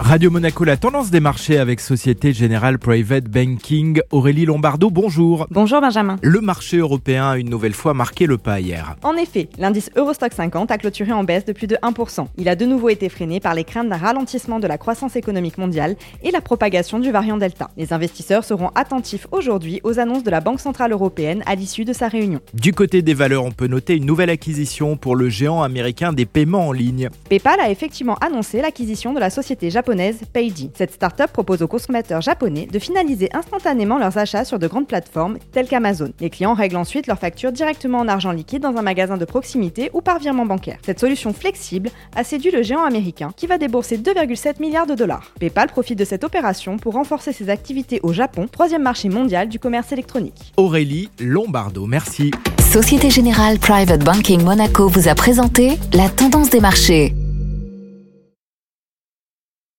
Radio Monaco, la tendance des marchés avec Société Générale Private Banking. Aurélie Lombardo, bonjour. Bonjour Benjamin. Le marché européen a une nouvelle fois marqué le pas hier. En effet, l'indice Eurostock 50 a clôturé en baisse de plus de 1%. Il a de nouveau été freiné par les craintes d'un ralentissement de la croissance économique mondiale et la propagation du variant Delta. Les investisseurs seront attentifs aujourd'hui aux annonces de la Banque Centrale Européenne à l'issue de sa réunion. Du côté des valeurs, on peut noter une nouvelle acquisition pour le géant américain des paiements en ligne. PayPal a effectivement annoncé l'acquisition de la société japonaise japonaise. Cette start-up propose aux consommateurs japonais de finaliser instantanément leurs achats sur de grandes plateformes telles qu'Amazon. Les clients règlent ensuite leurs factures directement en argent liquide dans un magasin de proximité ou par virement bancaire. Cette solution flexible a séduit le géant américain qui va débourser 2,7 milliards de dollars. PayPal profite de cette opération pour renforcer ses activités au Japon, troisième marché mondial du commerce électronique. Aurélie Lombardo, merci. Société Générale Private Banking Monaco vous a présenté la tendance des marchés.